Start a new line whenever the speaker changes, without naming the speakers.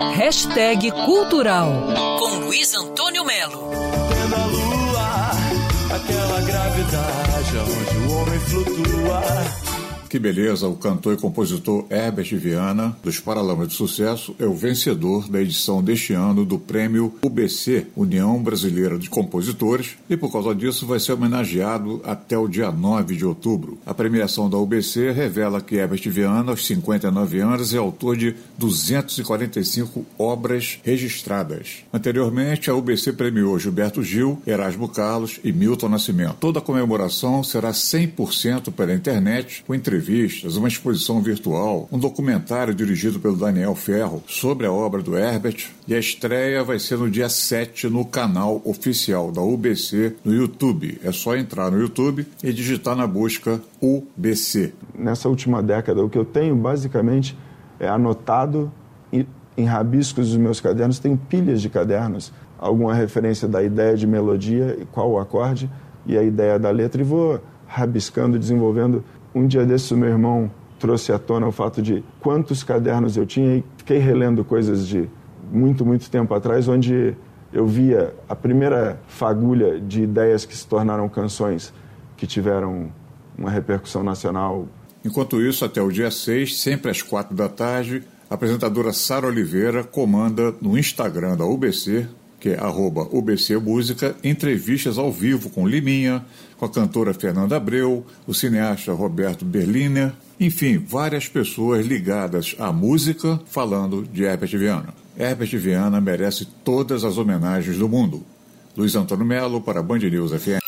Hashtag Cultural com Luiz Antônio Melo.
Pela lua, aquela gravidade onde o homem flutua.
Que beleza, o cantor e compositor Herbert Viana, dos Paralamas de Sucesso, é o vencedor da edição deste ano do prêmio UBC, União Brasileira de Compositores, e por causa disso vai ser homenageado até o dia 9 de outubro. A premiação da UBC revela que Herbert Viana, aos 59 anos, é autor de 245 obras registradas. Anteriormente, a UBC premiou Gilberto Gil, Erasmo Carlos e Milton Nascimento. Toda a comemoração será 100% pela internet, com entrevistas entrevistas, uma exposição virtual, um documentário dirigido pelo Daniel Ferro sobre a obra do Herbert. E a estreia vai ser no dia 7 no canal oficial da UBC no YouTube. É só entrar no YouTube e digitar na busca UBC.
Nessa última década, o que eu tenho basicamente é anotado em rabiscos dos meus cadernos, tenho pilhas de cadernos, alguma referência da ideia de melodia, qual o acorde e a ideia da letra, e vou rabiscando, desenvolvendo um dia desses, o meu irmão trouxe à tona o fato de quantos cadernos eu tinha e fiquei relendo coisas de muito, muito tempo atrás, onde eu via a primeira fagulha de ideias que se tornaram canções que tiveram uma repercussão nacional.
Enquanto isso, até o dia 6, sempre às quatro da tarde, a apresentadora Sara Oliveira comanda no Instagram da UBC que é arroba UBC Música, entrevistas ao vivo com Liminha, com a cantora Fernanda Abreu, o cineasta Roberto Berliner, enfim, várias pessoas ligadas à música falando de Herbert Viana. Herbert Viana merece todas as homenagens do mundo. Luiz Antônio Melo para Band News FM.